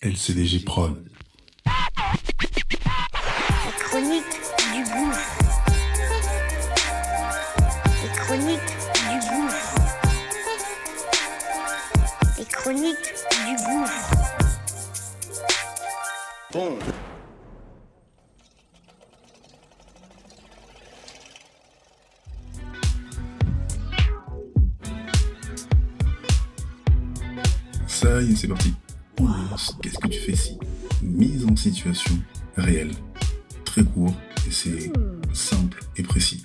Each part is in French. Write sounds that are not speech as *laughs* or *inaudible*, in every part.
LCDG Prod. La chronique du gouffre. Les chroniques du gouffre. Les chroniques du gouffre. Bon. Ça y est, c'est parti. Qu'est-ce que tu fais si Mise en situation réelle. Très court et c'est simple et précis.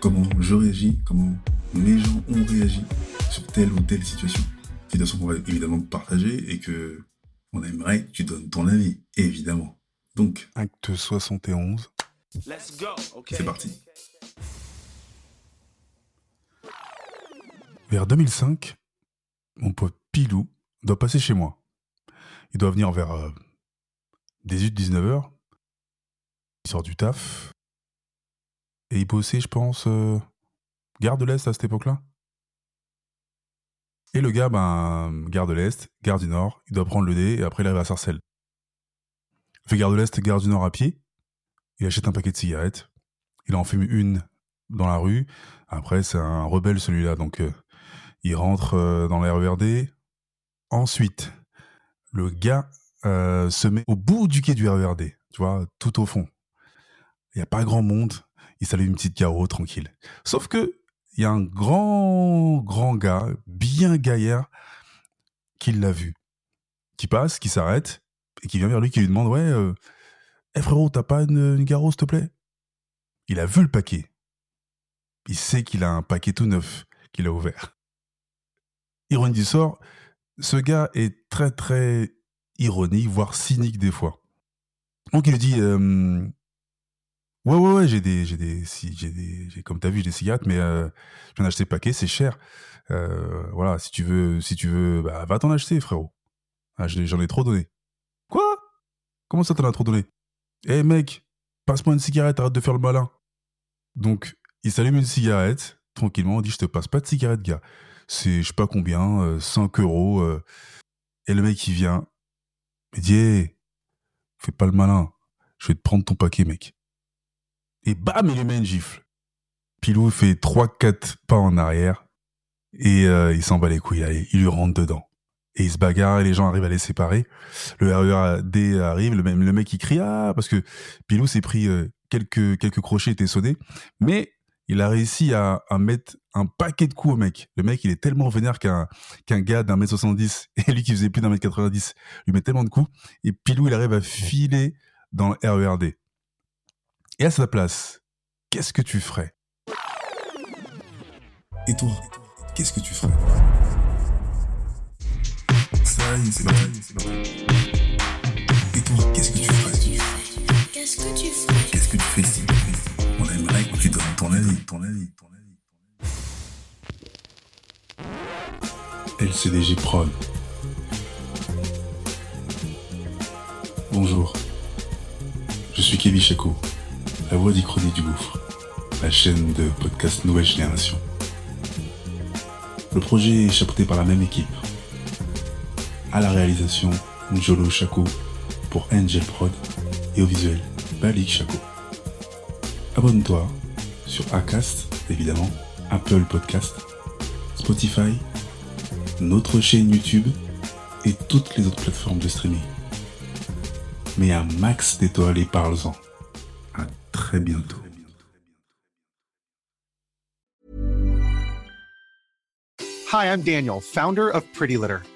Comment je réagis, comment mes gens ont réagi sur telle ou telle situation. Situation qu'on va évidemment partager et que on aimerait que tu donnes ton avis, évidemment. Donc, acte 71, Let's go. Okay. c'est parti. Vers 2005, mon pote Pilou doit passer chez moi. Il doit venir vers euh, 18-19 heures. Il sort du taf. Et il bossait, je pense, euh, gare de l'Est à cette époque-là. Et le gars, ben, l'Est, gare du Nord, il doit prendre le dé et après il arrive à Sarcelles. Il fait gare de l'Est, gare du Nord à pied. Il achète un paquet de cigarettes. Il en fume une dans la rue. Après, c'est un rebelle celui-là, donc euh, il rentre euh, dans la RERD. Ensuite, le gars euh, se met au bout du quai du RERD, tu vois, tout au fond. Il n'y a pas grand monde. Il s'allume une petite carreau, tranquille. Sauf que il y a un grand, grand gars, bien gaillard, qui l'a vu. Qui passe, qui s'arrête, et qui vient vers lui, qui lui demande Ouais, euh, eh, frérot, t'as pas une, une s'il te plaît? Il a vu le paquet. Il sait qu'il a un paquet tout neuf qu'il a ouvert. Ironie du sort, ce gars est très très ironique, voire cynique des fois. Donc il lui dit euh, Ouais, ouais, ouais, j'ai des, j'ai des, comme t'as vu, j'ai des cigarettes, mais euh, je viens d'acheter le paquet, c'est cher. Euh, voilà, si tu veux, si tu veux, bah, va t'en acheter, frérot. Ah, je- j'en ai trop donné. Quoi? Comment ça t'en as trop donné? Eh mec, passe-moi une cigarette, arrête de faire le malin. Donc, il s'allume une cigarette, tranquillement, il dit, je te passe pas de cigarette, gars. C'est, je sais pas combien, euh, 5 euros. euh. Et le mec, il vient, il dit, hey, fais pas le malin, je vais te prendre ton paquet, mec. Et bam, il lui met une gifle. Pilou fait 3-4 pas en arrière, et euh, il s'en bat les couilles, allez, il lui rentre dedans. Et il se bagarre, et les gens arrivent à les séparer. Le RERD arrive, le, même, le mec il crie, ah, parce que Pilou s'est pris euh, quelques, quelques crochets, était sonné, mais il a réussi à, à mettre un paquet de coups au mec. Le mec, il est tellement vénère qu'un qu'un gars d'un mètre 70, *laughs* et lui qui faisait plus d'un mètre 90, lui met tellement de coups, et Pilou, il arrive à filer dans le RERD. Et à sa place, qu'est-ce que tu ferais? Et toi, qu'est-ce que tu ferais? Ça y est, c'est parti, c'est parti. Et toi, qu'est-ce que tu ferais? Qu'est-ce que tu ferais? Qu'est-ce que tu fais ton avis, ton avis, ton avis. LCDG Prod. Bonjour. Je suis Kevin Chaco, la voix d'Ichronie du Gouffre, la chaîne de podcast Nouvelle Génération. Le projet est chapeauté par la même équipe. À la réalisation, Njolo Chaco pour Angel Prod et au visuel, Balik Chaco. Abonne-toi sur Acast, évidemment, Apple Podcast, Spotify, notre chaîne YouTube et toutes les autres plateformes de streaming. Mais un max d'étoiles et parle-en. À très bientôt. Hi, I'm Daniel, founder of Pretty Litter.